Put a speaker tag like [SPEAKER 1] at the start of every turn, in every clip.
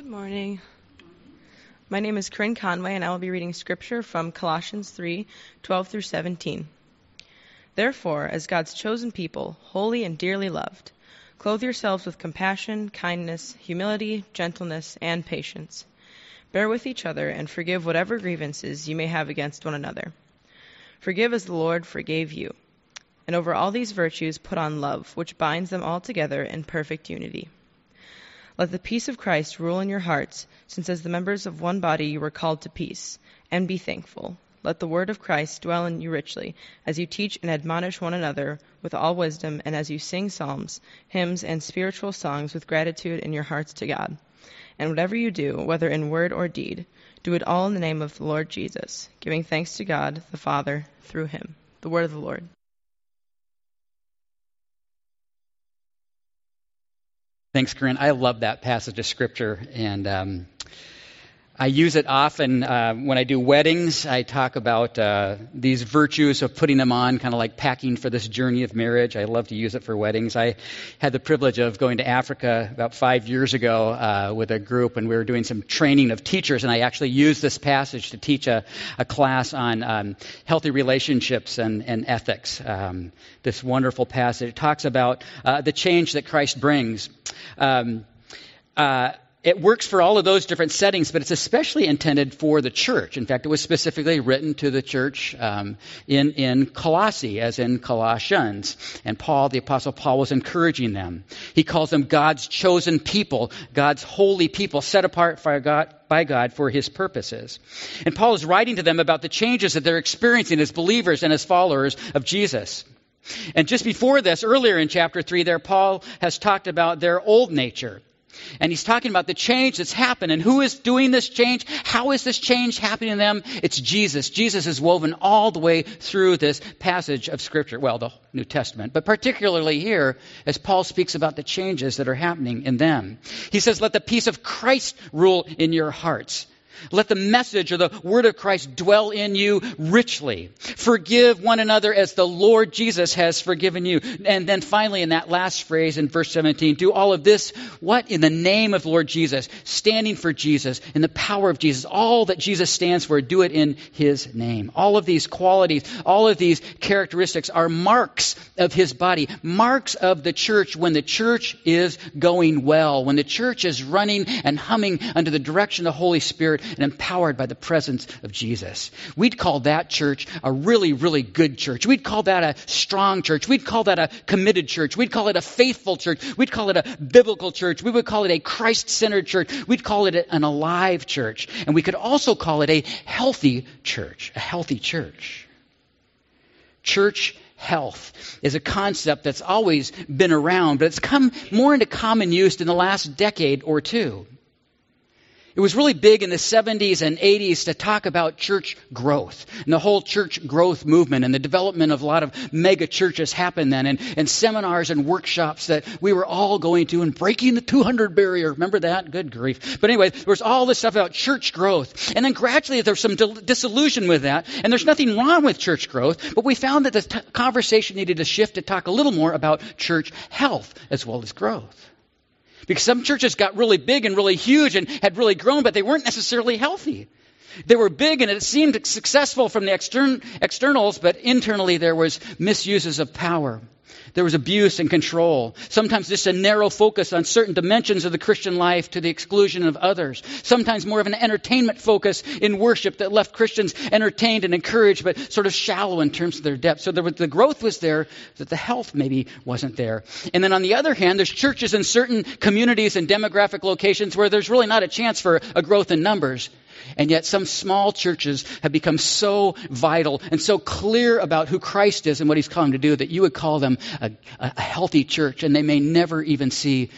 [SPEAKER 1] Good morning. My name is Corinne Conway, and I will be reading scripture from Colossians 3 12 through 17. Therefore, as God's chosen people, holy and dearly loved, clothe yourselves with compassion, kindness, humility, gentleness, and patience. Bear with each other and forgive whatever grievances you may have against one another. Forgive as the Lord forgave you. And over all these virtues, put on love, which binds them all together in perfect unity. Let the peace of Christ rule in your hearts, since as the members of one body you were called to peace, and be thankful. Let the word of Christ dwell in you richly, as you teach and admonish one another with all wisdom, and as you sing psalms, hymns, and spiritual songs with gratitude in your hearts to God. And whatever you do, whether in word or deed, do it all in the name of the Lord Jesus, giving thanks to God the Father through him. The word of the Lord.
[SPEAKER 2] Thanks, Corinne. I love that passage of scripture, and um, I use it often uh, when I do weddings. I talk about uh, these virtues of putting them on, kind of like packing for this journey of marriage. I love to use it for weddings. I had the privilege of going to Africa about five years ago uh, with a group, and we were doing some training of teachers, and I actually used this passage to teach a, a class on um, healthy relationships and, and ethics. Um, this wonderful passage. It talks about uh, the change that Christ brings. Um, uh, it works for all of those different settings, but it's especially intended for the church. In fact, it was specifically written to the church um, in, in Colossae, as in Colossians. And Paul, the Apostle Paul, was encouraging them. He calls them God's chosen people, God's holy people, set apart by God, by God for his purposes. And Paul is writing to them about the changes that they're experiencing as believers and as followers of Jesus. And just before this, earlier in chapter 3, there, Paul has talked about their old nature and he's talking about the change that's happened and who is doing this change. How is this change happening to them? It's Jesus. Jesus is woven all the way through this passage of Scripture. Well, the New Testament, but particularly here as Paul speaks about the changes that are happening in them. He says, let the peace of Christ rule in your hearts. Let the message or the word of Christ dwell in you richly. Forgive one another as the Lord Jesus has forgiven you. And then finally, in that last phrase in verse 17, do all of this, what? In the name of Lord Jesus, standing for Jesus, in the power of Jesus. All that Jesus stands for, do it in his name. All of these qualities, all of these characteristics are marks of his body, marks of the church when the church is going well, when the church is running and humming under the direction of the Holy Spirit and empowered by the presence of Jesus. We'd call that church a really, really good church. We'd call that a strong church. We'd call that a committed church. We'd call it a faithful church. We'd call it a biblical church. We would call it a Christ centered church. We'd call it an alive church. And we could also call it a healthy church. A healthy church. Church health is a concept that's always been around, but it's come more into common use in the last decade or two. It was really big in the 70s and 80s to talk about church growth and the whole church growth movement and the development of a lot of mega churches happened then and, and seminars and workshops that we were all going to and breaking the 200 barrier. Remember that? Good grief. But anyway, there was all this stuff about church growth. And then gradually there was some disillusion with that. And there's nothing wrong with church growth, but we found that the t- conversation needed to shift to talk a little more about church health as well as growth. Because some churches got really big and really huge and had really grown, but they weren't necessarily healthy. They were big and it seemed successful from the extern- externals, but internally there was misuses of power. There was abuse and control. Sometimes just a narrow focus on certain dimensions of the Christian life to the exclusion of others. Sometimes more of an entertainment focus in worship that left Christians entertained and encouraged, but sort of shallow in terms of their depth. So was, the growth was there, but the health maybe wasn't there. And then on the other hand, there's churches in certain communities and demographic locations where there's really not a chance for a growth in numbers. And yet, some small churches have become so vital and so clear about who Christ is and what He's come to do that you would call them a, a healthy church, and they may never even see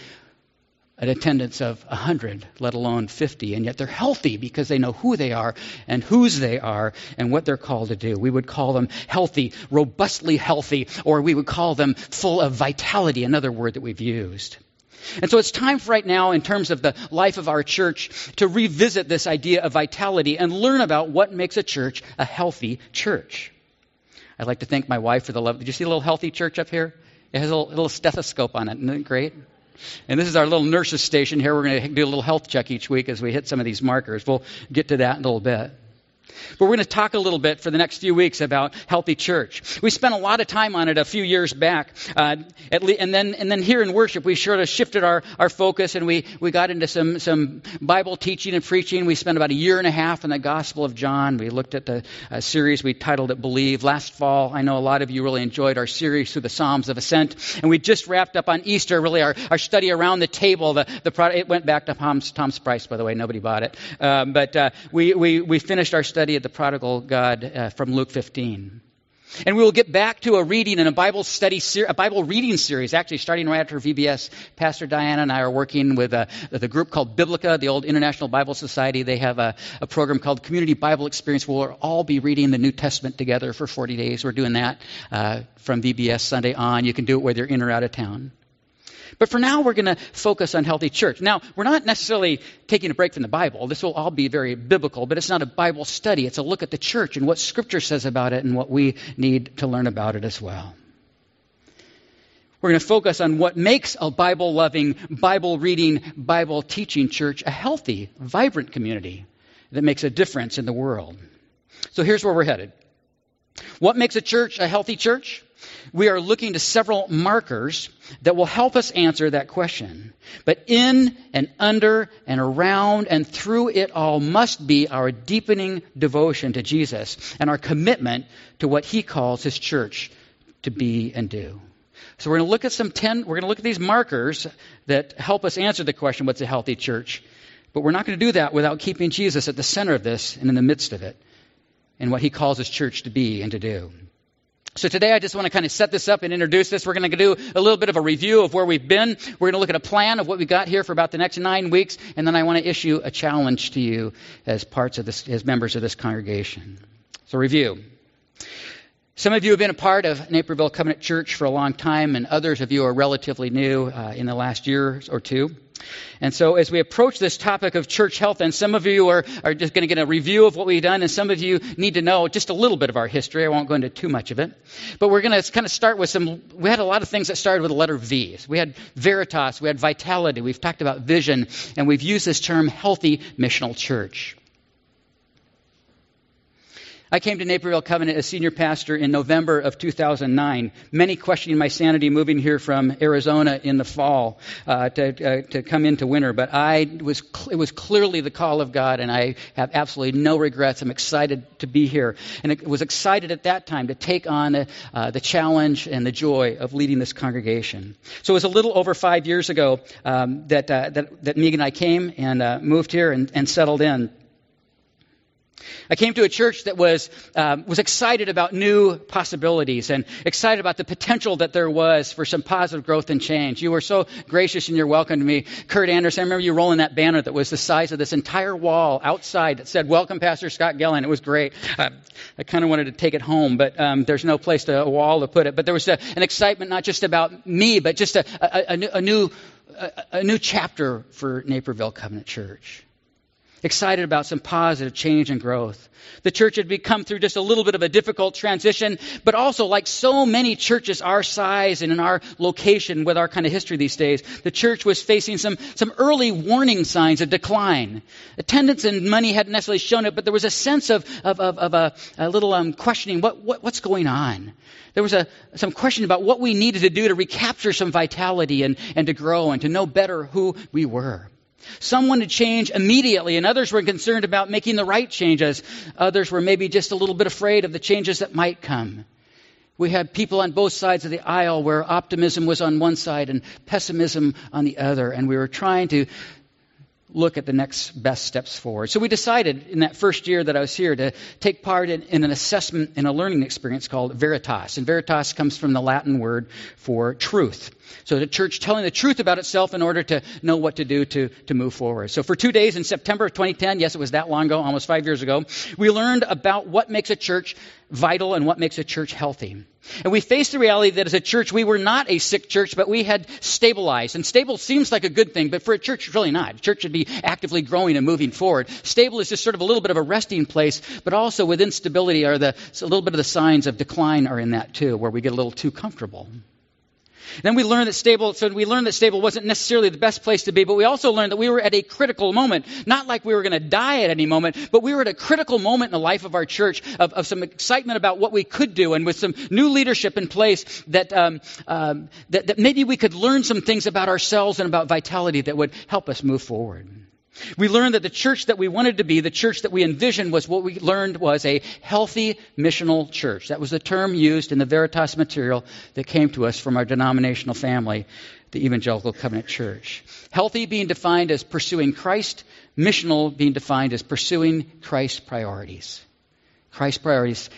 [SPEAKER 2] an attendance of 100, let alone 50. And yet they're healthy because they know who they are and whose they are and what they're called to do. We would call them healthy, robustly healthy, or we would call them full of vitality, another word that we've used. And so it's time right now, in terms of the life of our church, to revisit this idea of vitality and learn about what makes a church a healthy church. I'd like to thank my wife for the love. Did you see a little healthy church up here? It has a little, little stethoscope on it. Isn't it great? And this is our little nurse's station here. We're going to do a little health check each week as we hit some of these markers. We'll get to that in a little bit. But we're going to talk a little bit for the next few weeks about healthy church. We spent a lot of time on it a few years back, uh, le- and then and then here in worship we sort of shifted our, our focus and we, we got into some some Bible teaching and preaching. We spent about a year and a half in the Gospel of John. We looked at the uh, series we titled it "Believe." Last fall, I know a lot of you really enjoyed our series through the Psalms of Ascent, and we just wrapped up on Easter. Really, our, our study around the table. The the product, it went back to Tom's, Tom's price, by the way. Nobody bought it, um, but uh, we we we finished our study at the prodigal God uh, from Luke 15. And we will get back to a reading and a Bible study, ser- a Bible reading series, actually starting right after VBS. Pastor Diana and I are working with a, with a group called Biblica, the old International Bible Society. They have a, a program called Community Bible Experience. We'll all be reading the New Testament together for 40 days. We're doing that uh, from VBS Sunday on. You can do it whether you're in or out of town. But for now, we're going to focus on healthy church. Now, we're not necessarily taking a break from the Bible. This will all be very biblical, but it's not a Bible study. It's a look at the church and what Scripture says about it and what we need to learn about it as well. We're going to focus on what makes a Bible loving, Bible reading, Bible teaching church a healthy, vibrant community that makes a difference in the world. So here's where we're headed. What makes a church a healthy church? We are looking to several markers that will help us answer that question. But in and under and around and through it all must be our deepening devotion to Jesus and our commitment to what he calls his church to be and do. So we're going to look at some 10, we're going to look at these markers that help us answer the question, what's a healthy church? But we're not going to do that without keeping Jesus at the center of this and in the midst of it and what he calls his church to be and to do. So today I just want to kind of set this up and introduce this. We're going to do a little bit of a review of where we've been. We're going to look at a plan of what we got here for about the next nine weeks, and then I want to issue a challenge to you as parts of this, as members of this congregation. So review. Some of you have been a part of Naperville Covenant Church for a long time, and others of you are relatively new uh, in the last year or two. And so, as we approach this topic of church health, and some of you are, are just going to get a review of what we've done, and some of you need to know just a little bit of our history. I won't go into too much of it. But we're going to kind of start with some, we had a lot of things that started with the letter V. We had Veritas, we had Vitality, we've talked about vision, and we've used this term healthy missional church. I came to Naperville Covenant as senior pastor in November of 2009. Many questioning my sanity moving here from Arizona in the fall uh, to, uh, to come into winter, but I was it was clearly the call of God, and I have absolutely no regrets. I'm excited to be here, and I was excited at that time to take on uh, the challenge and the joy of leading this congregation. So it was a little over five years ago um, that, uh, that that Megan and I came and uh, moved here and, and settled in. I came to a church that was, um, was excited about new possibilities and excited about the potential that there was for some positive growth and change. You were so gracious in your welcome to me. Kurt Anderson, I remember you rolling that banner that was the size of this entire wall outside that said, Welcome, Pastor Scott Gellin. It was great. Uh, I kind of wanted to take it home, but um, there's no place to a wall to put it. But there was a, an excitement not just about me, but just a, a, a, a new, a new chapter for Naperville Covenant Church excited about some positive change and growth. The church had become through just a little bit of a difficult transition, but also like so many churches our size and in our location with our kind of history these days, the church was facing some, some early warning signs of decline. Attendance and money hadn't necessarily shown it, but there was a sense of, of, of, of a, a, little um, questioning what, what, what's going on. There was a, some question about what we needed to do to recapture some vitality and, and to grow and to know better who we were. Some wanted change immediately, and others were concerned about making the right changes. Others were maybe just a little bit afraid of the changes that might come. We had people on both sides of the aisle where optimism was on one side and pessimism on the other, and we were trying to look at the next best steps forward. So we decided in that first year that I was here to take part in, in, an assessment and a learning experience called Veritas. And Veritas comes from the Latin word for truth. So the church telling the truth about itself in order to know what to do to, to move forward. So for two days in September of 2010, yes, it was that long ago, almost five years ago, we learned about what makes a church vital and what makes a church healthy. And we faced the reality that as a church, we were not a sick church, but we had stabilized. And stable seems like a good thing, but for a church, it's really not. A church should be actively growing and moving forward. Stable is just sort of a little bit of a resting place, but also within stability are the, a little bit of the signs of decline are in that too, where we get a little too comfortable. Then we learned that stable, so we learned that stable wasn't necessarily the best place to be, but we also learned that we were at a critical moment. Not like we were going to die at any moment, but we were at a critical moment in the life of our church of, of some excitement about what we could do and with some new leadership in place that, um, um, that, that maybe we could learn some things about ourselves and about vitality that would help us move forward. We learned that the church that we wanted to be, the church that we envisioned was what we learned was a healthy missional church. That was the term used in the Veritas material that came to us from our denominational family, the Evangelical Covenant Church. Healthy being defined as pursuing Christ, missional being defined as pursuing Christ's priorities. Christ's priorities.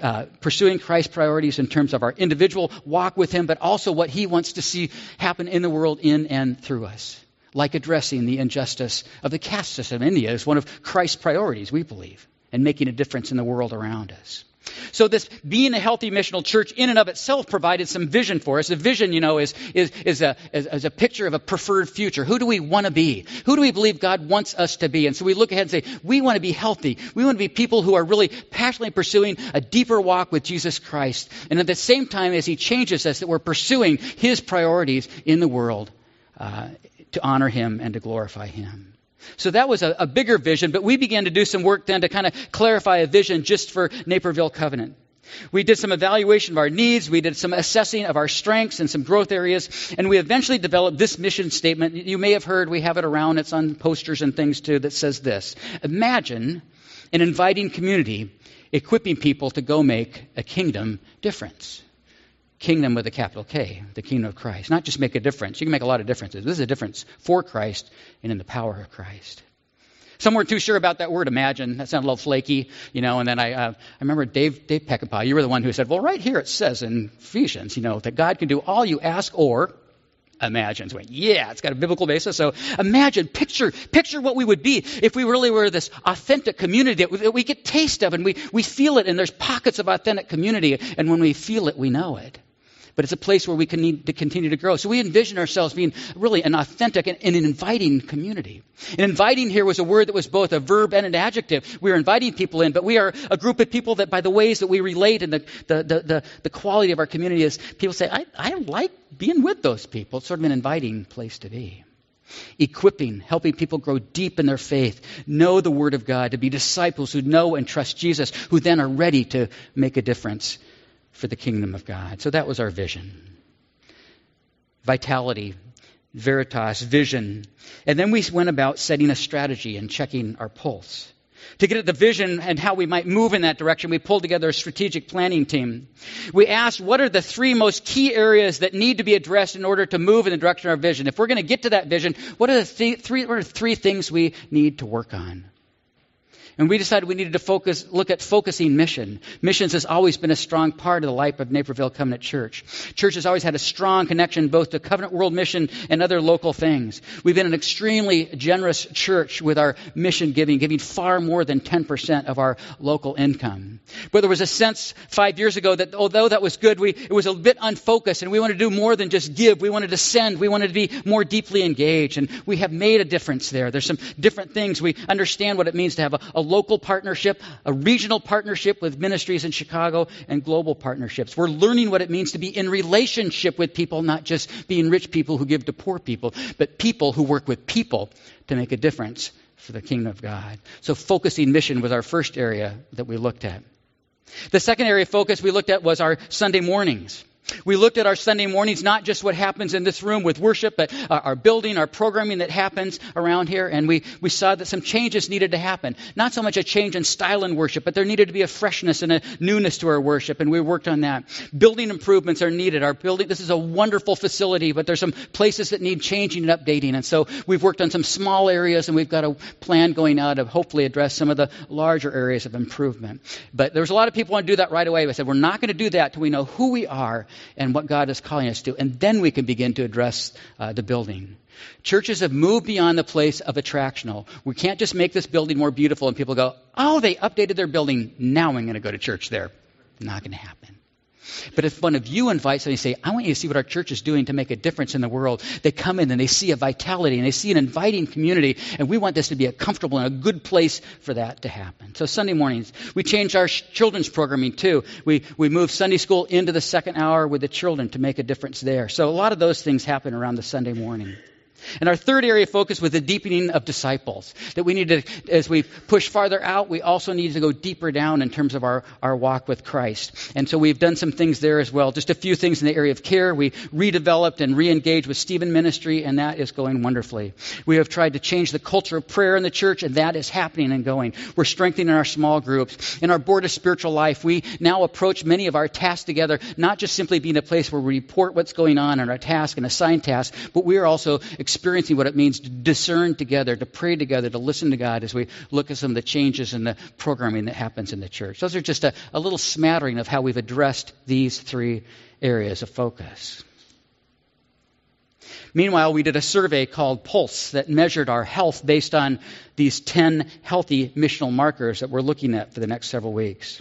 [SPEAKER 2] Uh, pursuing Christ's priorities in terms of our individual walk with Him, but also what He wants to see happen in the world in and through us like addressing the injustice of the caste system in India is one of Christ's priorities, we believe, and making a difference in the world around us. So this being a healthy missional church in and of itself provided some vision for us. A vision, you know, is, is, is, a, is, is a picture of a preferred future. Who do we want to be? Who do we believe God wants us to be? And so we look ahead and say, we want to be healthy. We want to be people who are really passionately pursuing a deeper walk with Jesus Christ. And at the same time as He changes us, that we're pursuing His priorities in the world. Uh, to honor him and to glorify him. So that was a, a, bigger vision, but we began to do some work then to kind of clarify a vision just for Naperville Covenant. We did some evaluation of our needs, we did some assessing of our strengths and some growth areas, and we eventually developed this mission statement. You may have heard, we have it around, it's on posters and things too, that says this Imagine an inviting community equipping people to go make a kingdom difference kingdom with a capital K, the kingdom of Christ. Not just make a difference. You can make a lot of differences. This is a difference for Christ and in the power of Christ. Some weren't too sure about that word imagine. That sounded a little flaky, you know. And then I, uh, I remember Dave, Dave Peckinpah, you were the one who said, well, right here it says in Ephesians, you know, that God can do all you ask or imagine. So, yeah, it's got a biblical basis. So imagine, picture, picture what we would be if we really were this authentic community that we, that we get taste of and we, we feel it and there's pockets of authentic community. And when we feel it, we know it but it's a place where we can need to continue to grow. So we envision ourselves being really an authentic and, and, an inviting community. And inviting here was a word that was both a verb and an adjective. We are inviting people in, but we are a group of people that by the ways that we relate and the, the, the, the, the quality of our community is people say, I, I like being with those people. It's sort of an inviting place to be equipping, helping people grow deep in their faith, know the Word of God, to be disciples who know and trust Jesus, who then are ready to make a difference for the kingdom of God. So that was our vision. Vitality, veritas, vision. And then we went about setting a strategy and checking our pulse. To get at the vision and how we might move in that direction, we pulled together a strategic planning team. We asked what are the three most key areas that need to be addressed in order to move in the direction of our vision? If we're going to get to that vision, what are the th- three, what are three things we need to work on? And we decided we needed to focus, look at focusing mission. Missions has always been a strong part of the life of Naperville Covenant Church. Church has always had a strong connection both to Covenant World Mission and other local things. We've been an extremely generous church with our mission giving, giving far more than 10% of our local income. But there was a sense five years ago that although that was good, we, it was a bit unfocused and we wanted to do more than just give. We wanted to send. We wanted to be more deeply engaged. And we have made a difference there. There's some different things. We understand what it means to have a, a local partnership, a regional partnership with ministries in Chicago, and global partnerships. We're learning what it means to be in relationship with people, not just being rich people who give to poor people, but people who work with people to make a difference for the kingdom of God. So focusing mission was our first area that we looked at. The second area of focus we looked at was our Sunday mornings. We looked at our Sunday mornings, not just what happens in this room with worship, but uh, our building, our programming that happens around here, and we, we saw that some changes needed to happen. Not so much a change in style in worship, but there needed to be a freshness and a newness to our worship, and we worked on that. Building improvements are needed. Our building, this is a wonderful facility, but there's some places that need changing and updating, and so we've worked on some small areas, and we've got a plan going out to hopefully address some of the larger areas of improvement. But there's a lot of people want to do that right away. We said, we're not going to do that till we know who we are and what God is calling us to. And then we can begin to address uh, the building. Churches have moved beyond the place of attractional. We can't just make this building more beautiful and people go, oh, they updated their building. Now I'm going to go to church there. Not going to happen. But if one of you invites and say, I want you to see what our church is doing to make a difference in the world, they come in and they see a vitality and they see an inviting community, and we want this to be a comfortable and a good place for that to happen. So Sunday mornings, we changed our children's programming too. We, we moved Sunday school into the second hour with the children to make a difference there. So a lot of those things happen around the Sunday morning. And our third area of focus was the deepening of disciples. That we need to, as we push farther out, we also need to go deeper down in terms of our, our walk with Christ. And so we've done some things there as well. Just a few things in the area of care. We redeveloped and re-engaged with Stephen Ministry, and that is going wonderfully. We have tried to change the culture of prayer in the church, and that is happening and going. We're strengthening our small groups. In our board of spiritual life, we now approach many of our tasks together, not just simply being a place where we report what's going on in our task and assign tasks, but we are also experiencing what it means to discern together, to pray together, to listen to God as we look at some of the changes in the programming that happens in the church. Those are just a, a little smattering of how we've addressed these three areas of focus. Meanwhile, we did a survey called Pulse that measured our health based on these 10 healthy missional markers that we're looking at for the next several weeks.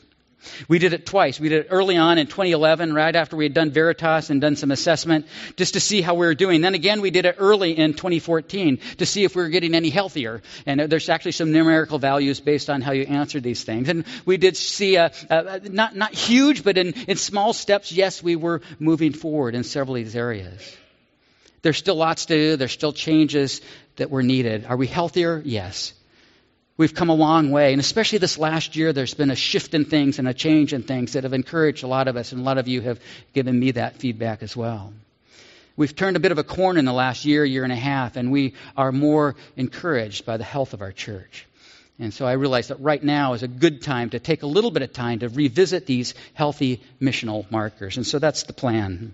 [SPEAKER 2] We did it twice. We did it early on in 2011, right after we had done Veritas and done some assessment, just to see how we were doing. Then again, we did it early in 2014 to see if we were getting any healthier. And there's actually some numerical values based on how you answer these things. And we did see, a, a, not, not huge, but in, in small steps, yes, we were moving forward in several of these areas. There's still lots to do. There's still changes that were needed. Are we healthier? Yes. We've come a long way. And especially this last year, there's been a shift in things and a change in things that have encouraged a lot of us, and a lot of you have given me that feedback as well. We've turned a bit of a corner in the last year, year and a half, and we are more encouraged by the health of our church. And so I realize that right now is a good time to take a little bit of time to revisit these healthy missional markers. And so that's the plan.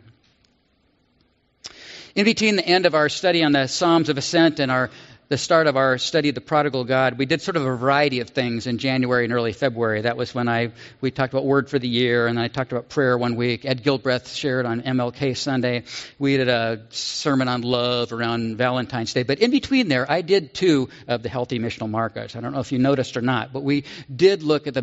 [SPEAKER 2] In between the end of our study on the Psalms of Ascent and our the start of our study of the prodigal God, we did sort of a variety of things in January and early February. That was when I we talked about Word for the Year, and I talked about prayer one week. Ed Gilbreath shared on MLK Sunday. We did a sermon on love around Valentine's Day. But in between there, I did two of the healthy missional markers. I don't know if you noticed or not, but we did look at the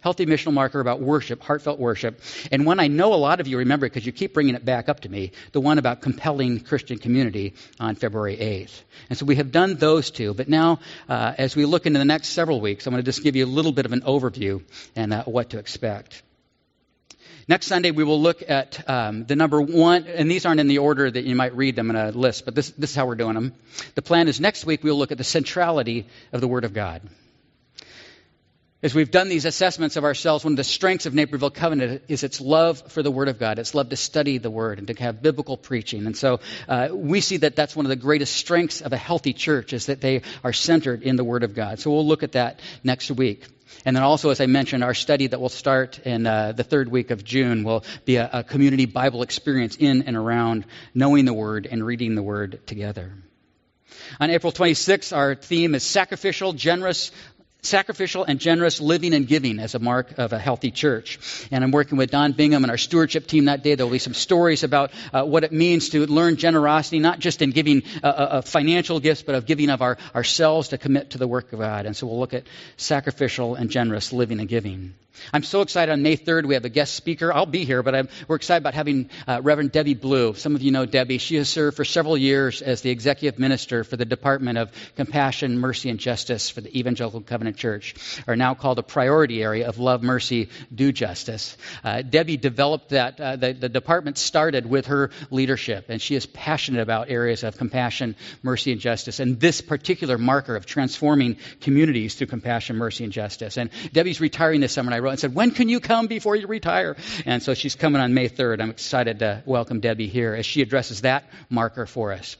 [SPEAKER 2] healthy missional marker about worship, heartfelt worship, and one I know a lot of you remember because you keep bringing it back up to me, the one about compelling Christian community on February 8th. And so we have done those two, but now uh, as we look into the next several weeks, I'm going to just give you a little bit of an overview and uh, what to expect. Next Sunday, we will look at um, the number one, and these aren't in the order that you might read them in a list, but this, this is how we're doing them. The plan is next week we'll look at the centrality of the Word of God. As we've done these assessments of ourselves, one of the strengths of Naperville Covenant is its love for the Word of God. It's love to study the Word and to have biblical preaching. And so uh, we see that that's one of the greatest strengths of a healthy church is that they are centered in the Word of God. So we'll look at that next week. And then also, as I mentioned, our study that will start in uh, the third week of June will be a, a community Bible experience in and around knowing the Word and reading the Word together. On April 26th, our theme is sacrificial, generous, sacrificial and generous living and giving as a mark of a healthy church. And I'm working with Don Bingham and our stewardship team that day. There will be some stories about uh, what it means to learn generosity, not just in giving uh, uh, financial gifts, but of giving of our, ourselves to commit to the work of God. And so we'll look at sacrificial and generous living and giving. I'm so excited on May 3rd. We have a guest speaker. I'll be here, but I'm, we're excited about having uh, Reverend Debbie Blue. Some of you know Debbie. She has served for several years as the executive minister for the Department of Compassion, Mercy, and Justice for the Evangelical Covenant Church, or now called a priority area of love, mercy, do justice. Uh, Debbie developed that. Uh, the, the department started with her leadership, and she is passionate about areas of compassion, mercy, and justice, and this particular marker of transforming communities through compassion, mercy, and justice. And Debbie's retiring this summer, and I wrote and said, When can you come before you retire? And so she's coming on May 3rd. I'm excited to welcome Debbie here as she addresses that marker for us.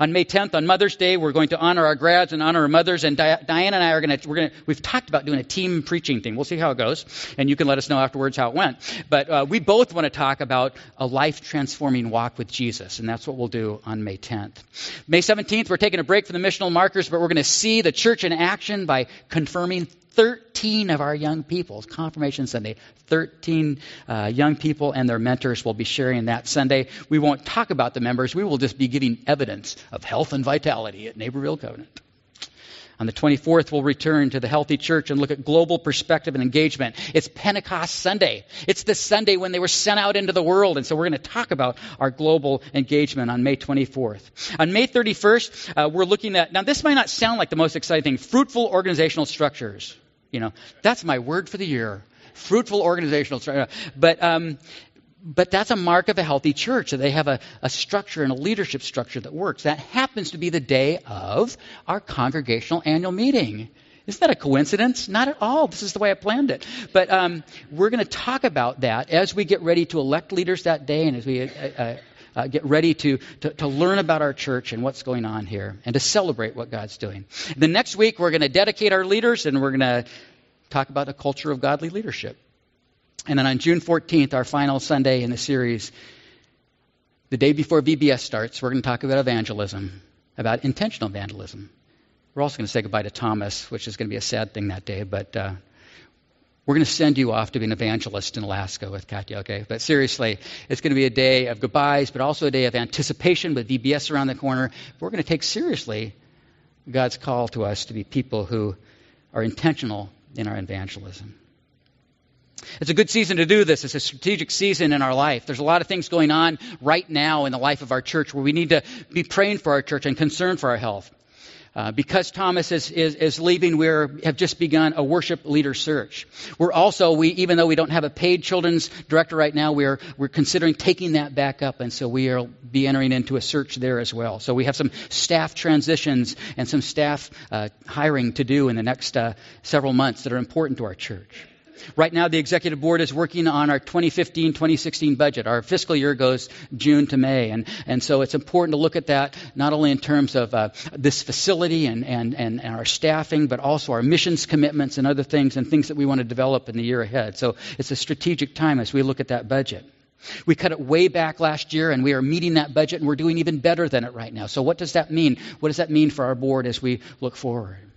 [SPEAKER 2] On May 10th, on Mother's Day, we're going to honor our grads and honor our mothers. And Diane and I are going to, we're going to, we've talked about doing a team preaching thing. We'll see how it goes. And you can let us know afterwards how it went. But uh, we both want to talk about a life transforming walk with Jesus. And that's what we'll do on May 10th. May 17th, we're taking a break from the missional markers, but we're going to see the church in action by confirming 13 of our young people. Confirmation Sunday. 13 uh, young people and their mentors will be sharing that Sunday. We won't talk about the members. We will just be giving evidence of health and vitality at Naperville Covenant. On the 24th, we'll return to the healthy church and look at global perspective and engagement. It's Pentecost Sunday. It's the Sunday when they were sent out into the world. And so we're going to talk about our global engagement on May 24th. On May 31st, uh, we're looking at, now this might not sound like the most exciting thing, fruitful organizational structures. You know, that's my word for the year. Fruitful organizational. But, um, but that's a mark of a healthy church. That they have a, a structure and a leadership structure that works. That happens to be the day of our congregational annual meeting. Isn't that a coincidence? Not at all. This is the way I planned it. But um, we're going to talk about that as we get ready to elect leaders that day and as we uh, uh, uh, get ready to, to, to, learn about our church and what's going on here and to celebrate what God's doing. The next week, we're going to dedicate our leaders and we're going to talk about a culture of godly leadership. And then on June 14th, our final Sunday in the series, the day before VBS starts, we're going to talk about evangelism, about intentional evangelism. We're also going to say goodbye to Thomas, which is going to be a sad thing that day, but uh, we're going to send you off to be an evangelist in Alaska with Katya, okay? But seriously, it's going to be a day of goodbyes, but also a day of anticipation with VBS around the corner. We're going to take seriously God's call to us to be people who are intentional in our evangelism. It's a good season to do this. It's a strategic season in our life. There's a lot of things going on right now in the life of our church where we need to be praying for our church and concerned for our health. Uh, because Thomas is, is, is leaving, we have just begun a worship leader search. We're also, we, even though we don't have a paid children's director right now, we're, we're considering taking that back up, and so we will be entering into a search there as well. So we have some staff transitions and some staff uh, hiring to do in the next uh, several months that are important to our church. Right now, the executive board is working on our 2015 2016 budget. Our fiscal year goes June to May. And, and so it's important to look at that not only in terms of uh, this facility and, and, and, and our staffing, but also our missions commitments and other things and things that we want to develop in the year ahead. So it's a strategic time as we look at that budget. We cut it way back last year, and we are meeting that budget, and we're doing even better than it right now. So, what does that mean? What does that mean for our board as we look forward?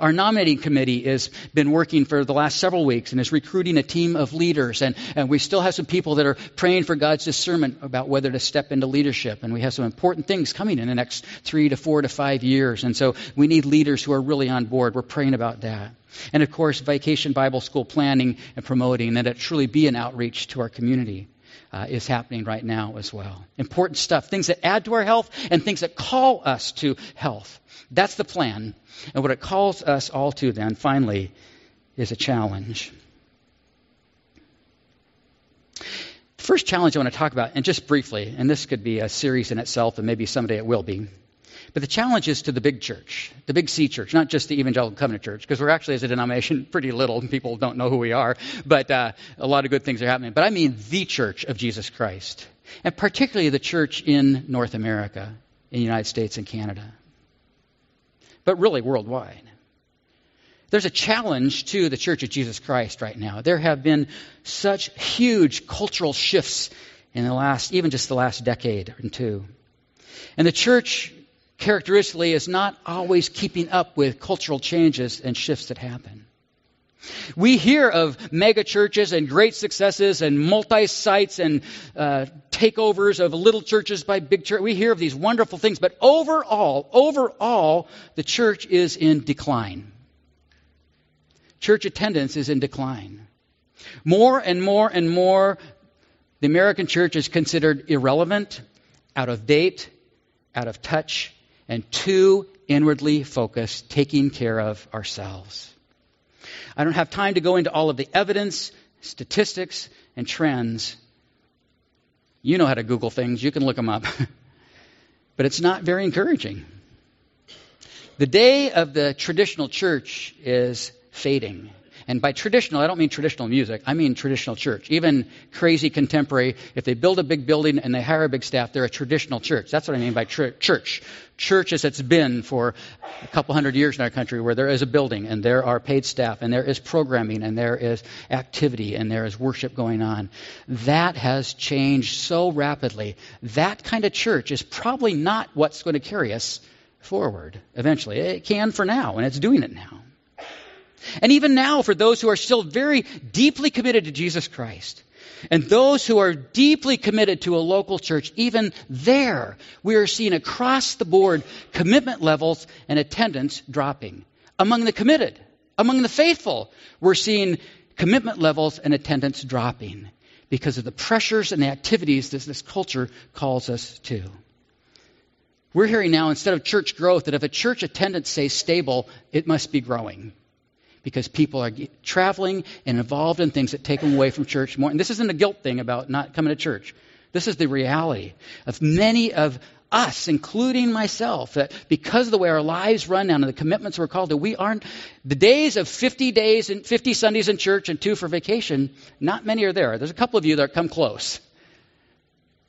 [SPEAKER 2] Our nominating committee has been working for the last several weeks and is recruiting a team of leaders. And, and we still have some people that are praying for God's discernment about whether to step into leadership. And we have some important things coming in the next three to four to five years. And so we need leaders who are really on board. We're praying about that. And of course, Vacation Bible School planning and promoting that it truly be an outreach to our community. Uh, is happening right now as well. Important stuff, things that add to our health and things that call us to health. That's the plan. And what it calls us all to then, finally, is a challenge. The first challenge I want to talk about, and just briefly, and this could be a series in itself, and maybe someday it will be, but the challenge is to the big church, the big C church, not just the Evangelical Covenant Church, because we're actually, as a denomination, pretty little, and people don't know who we are, but uh, a lot of good things are happening. But I mean the church of Jesus Christ, and particularly the church in North America, in the United States and Canada but really worldwide. There's a challenge to the Church of Jesus Christ right now. There have been such huge cultural shifts in the last, even just the last decade or two. And the church characteristically is not always keeping up with cultural changes and shifts that happen. We hear of mega churches and great successes and multi sites and uh, takeovers of little churches by big church. We hear of these wonderful things, but overall, overall, the church is in decline. Church attendance is in decline. More and more and more, the American church is considered irrelevant, out of date, out of touch, and too inwardly focused, taking care of ourselves. I don't have time to go into all of the evidence, statistics, and trends. You know how to Google things, you can look them up. but it's not very encouraging. The day of the traditional church is fading. And by traditional, I don't mean traditional music. I mean traditional church. Even crazy contemporary, if they build a big building and they hire a big staff, they're a traditional church. That's what I mean by tr- church. Church as it's been for a couple hundred years in our country, where there is a building and there are paid staff and there is programming and there is activity and there is worship going on. That has changed so rapidly. That kind of church is probably not what's going to carry us forward eventually. It can for now, and it's doing it now. And even now, for those who are still very deeply committed to Jesus Christ, And those who are deeply committed to a local church, even there, we are seeing across the board commitment levels and attendance dropping. Among the committed, among the faithful, we're seeing commitment levels and attendance dropping because of the pressures and the activities that this culture calls us to. We're hearing now, instead of church growth, that if a church attendance stays stable, it must be growing because people are traveling and involved in things that take them away from church more. And this isn't a guilt thing about not coming to church. This is the reality of many of us, including myself, that because of the way our lives run now and the commitments we're called to, we aren't, the days of 50 days and 50 Sundays in church and two for vacation, not many are there. There's a couple of you that come close.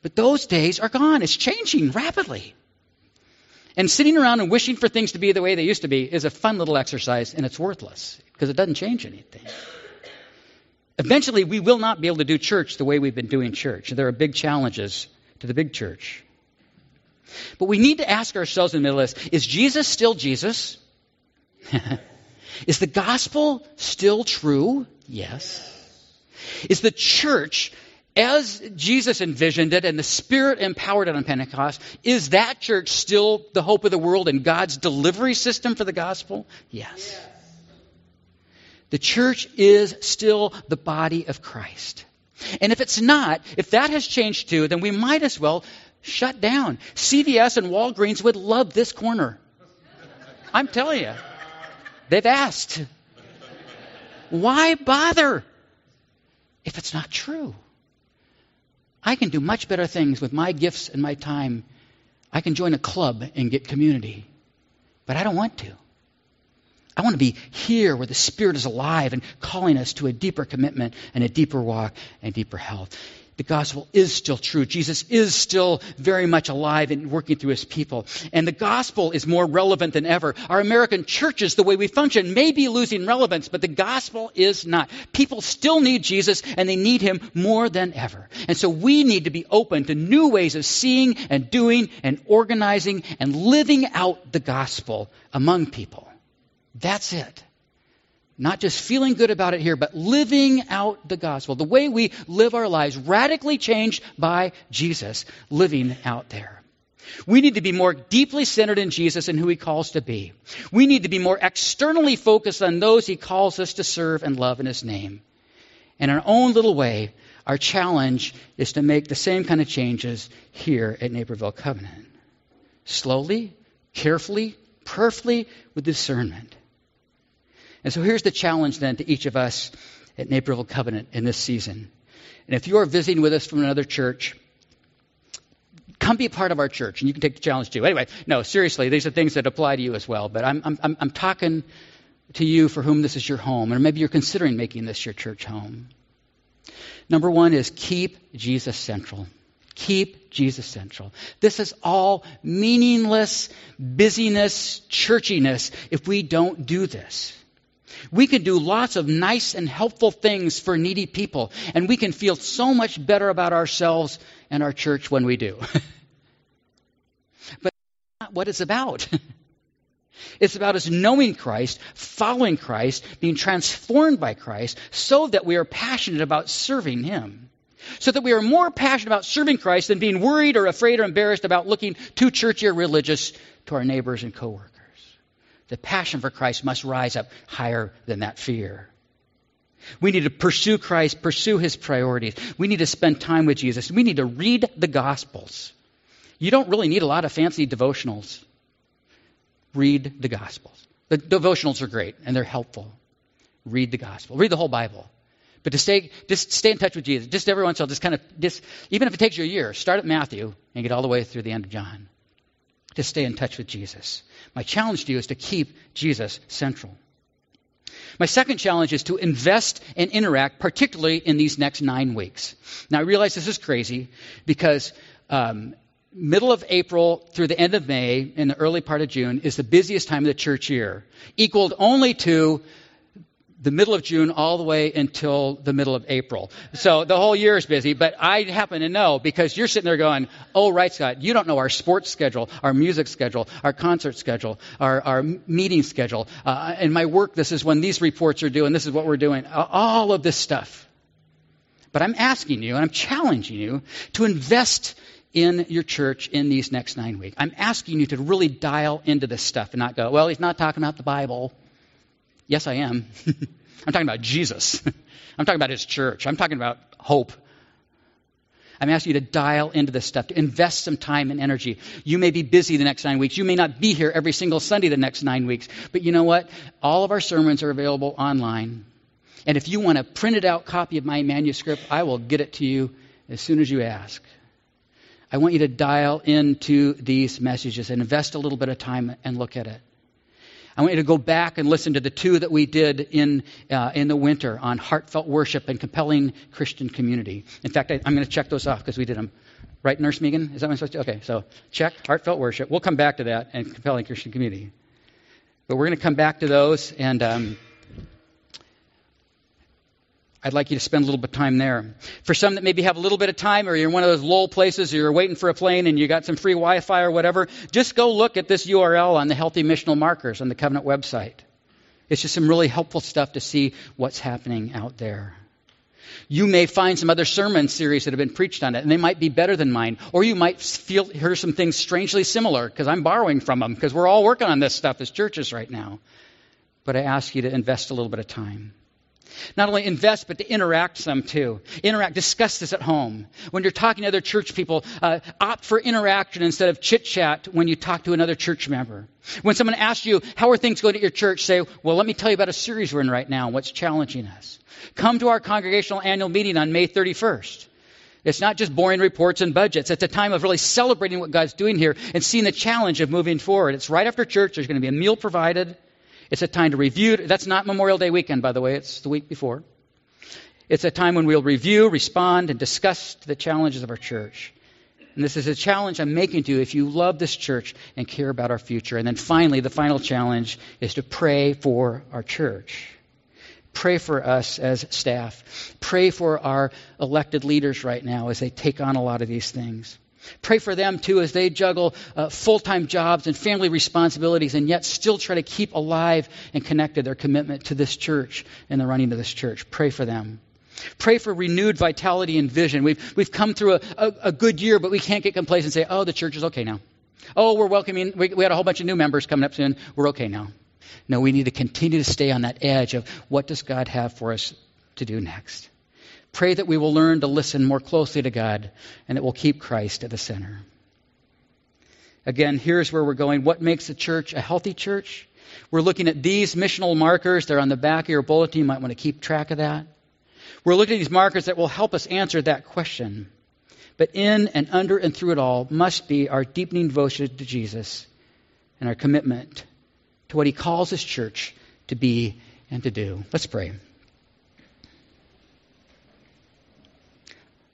[SPEAKER 2] But those days are gone. It's changing rapidly. And sitting around and wishing for things to be the way they used to be is a fun little exercise, and it's worthless because it doesn't change anything. Eventually, we will not be able to do church the way we've been doing church. There are big challenges to the big church. But we need to ask ourselves in the middle of this is Jesus still Jesus? is the gospel still true? Yes. Is the church as Jesus envisioned it and the Spirit empowered it on Pentecost, is that church still the hope of the world and God's delivery system for the gospel? Yes. yes. The church is still the body of Christ. And if it's not, if that has changed too, then we might as well shut down. CVS and Walgreens would love this corner. I'm telling you. They've asked. Why bother if it's not true? I can do much better things with my gifts and my time. I can join a club and get community. But I don't want to. I want to be here where the Spirit is alive and calling us to a deeper commitment and a deeper walk and deeper health the gospel is still true. Jesus is still very much alive and working through his people. And the gospel is more relevant than ever. Our American churches, the way we function, may be losing relevance, but the gospel is not. People still need Jesus and they need him more than ever. And so we need to be open to new ways of seeing and doing and organizing and living out the gospel among people. That's it. Not just feeling good about it here, but living out the gospel. The way we live our lives radically changed by Jesus living out there. We need to be more deeply centered in Jesus and who he calls to be. We need to be more externally focused on those he calls us to serve and love in his name. In our own little way, our challenge is to make the same kind of changes here at Naperville Covenant. Slowly, carefully, prayerfully, with discernment. And so here's the challenge then to each of us at Naperville Covenant in this season. And if you are visiting with us from another church, come be part of our church, and you can take the challenge too. Anyway, no, seriously, these are things that apply to you as well. But I'm, I'm, I'm talking to you for whom this is your home, or maybe you're considering making this your church home. Number one is keep Jesus central. Keep Jesus central. This is all meaningless busyness, churchiness if we don't do this. We can do lots of nice and helpful things for needy people, and we can feel so much better about ourselves and our church when we do. but that's not what it's about. It's about us knowing Christ, following Christ, being transformed by Christ, so that we are passionate about serving Him. So that we are more passionate about serving Christ than being worried or afraid or embarrassed about looking too churchy or religious to our neighbors and coworkers. The passion for Christ must rise up higher than that fear. We need to pursue Christ, pursue his priorities. We need to spend time with Jesus. We need to read the Gospels. You don't really need a lot of fancy devotionals. Read the Gospels. The devotionals are great and they're helpful. Read the Gospel. Read the whole Bible. But to stay, just stay in touch with Jesus. Just every once in a while, just kind of, just, even if it takes you a year, start at Matthew and get all the way through the end of John. To stay in touch with Jesus. My challenge to you is to keep Jesus central. My second challenge is to invest and interact, particularly in these next nine weeks. Now, I realize this is crazy because um, middle of April through the end of May and the early part of June is the busiest time of the church year, equaled only to the middle of June all the way until the middle of April. So the whole year is busy, but I happen to know because you're sitting there going, oh, right, Scott, you don't know our sports schedule, our music schedule, our concert schedule, our, our meeting schedule. Uh, in my work, this is when these reports are due, and this is what we're doing. All of this stuff. But I'm asking you and I'm challenging you to invest in your church in these next nine weeks. I'm asking you to really dial into this stuff and not go, well, he's not talking about the Bible. Yes, I am. I'm talking about Jesus. I'm talking about his church. I'm talking about hope. I'm asking you to dial into this stuff, to invest some time and energy. You may be busy the next nine weeks. You may not be here every single Sunday the next nine weeks. But you know what? All of our sermons are available online. And if you want a printed out copy of my manuscript, I will get it to you as soon as you ask. I want you to dial into these messages and invest a little bit of time and look at it. I want you to go back and listen to the two that we did in, uh, in the winter on heartfelt worship and compelling Christian community. In fact, I, am going to check those off because we did them. Right, Nurse Megan? Is that what I'm supposed to? Okay, so check heartfelt worship. We'll come back to that and compelling Christian community. But we're going to come back to those and. Um, I'd like you to spend a little bit of time there. For some that maybe have a little bit of time, or you're in one of those lull places, or you're waiting for a plane and you got some free Wi Fi or whatever, just go look at this URL on the Healthy Missional Markers on the Covenant website. It's just some really helpful stuff to see what's happening out there. You may find some other sermon series that have been preached on it, and they might be better than mine. Or you might feel, hear some things strangely similar, because I'm borrowing from them, because we're all working on this stuff as churches right now. But I ask you to invest a little bit of time. Not only invest, but to interact some too. Interact, discuss this at home. When you're talking to other church people, uh, opt for interaction instead of chit chat when you talk to another church member. When someone asks you, how are things going at your church, say, well, let me tell you about a series we're in right now and what's challenging us. Come to our congregational annual meeting on May 31st. It's not just boring reports and budgets. It's a time of really celebrating what God's doing here and seeing the challenge of moving forward. It's right after church. There's going to be a meal provided. It's a time to review. That's not Memorial Day weekend, by the way, it's the week before. It's a time when we'll review, respond, and discuss the challenges of our church. And this is a challenge I'm making to you if you love this church and care about our future. And then finally, the final challenge is to pray for our church. Pray for us as staff. Pray for our elected leaders right now as they take on a lot of these things. Pray for them too as they juggle uh, full time jobs and family responsibilities and yet still try to keep alive and connected their commitment to this church and the running of this church. Pray for them. Pray for renewed vitality and vision. We've, we've come through a, a, a good year, but we can't get complacent and say, oh, the church is okay now. Oh, we're welcoming, we, we had a whole bunch of new members coming up soon. We're okay now. No, we need to continue to stay on that edge of what does God have for us to do next. Pray that we will learn to listen more closely to God and that we'll keep Christ at the center. Again, here's where we're going. What makes a church a healthy church? We're looking at these missional markers. They're on the back of your bulletin. You might want to keep track of that. We're looking at these markers that will help us answer that question. But in and under and through it all must be our deepening devotion to Jesus and our commitment to what he calls his church to be and to do. Let's pray.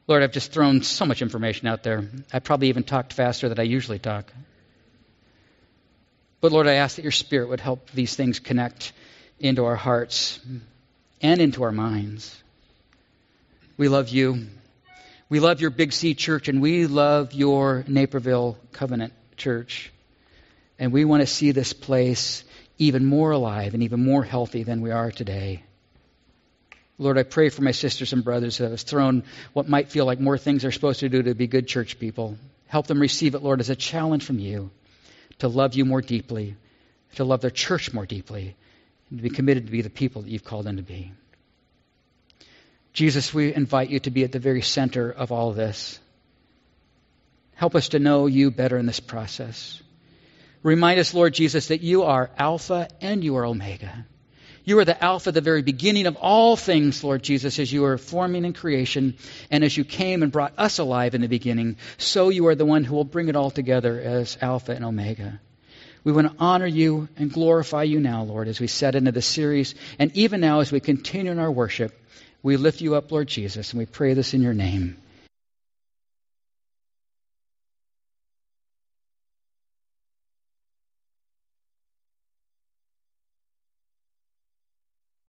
[SPEAKER 2] Lord, I've just thrown so much information out there. I probably even talked faster than I usually talk. But Lord, I ask that your Spirit would help these things connect into our hearts and into our minds. We love you. We love your Big C church, and we love your Naperville Covenant Church. And we want to see this place even more alive and even more healthy than we are today. Lord, I pray for my sisters and brothers who have thrown what might feel like more things they're supposed to do to be good church people. Help them receive it, Lord, as a challenge from you to love you more deeply, to love their church more deeply, and to be committed to be the people that you've called them to be. Jesus, we invite you to be at the very center of all this. Help us to know you better in this process. Remind us, Lord Jesus, that you are Alpha and you are Omega. You are the Alpha, the very beginning of all things, Lord Jesus, as you were forming in creation, and as you came and brought us alive in the beginning, so you are the one who will bring it all together as Alpha and Omega. We want to honor you and glorify you now, Lord, as we set into this series, and even now as we continue in our worship. We lift you up, Lord Jesus, and we pray this in your name.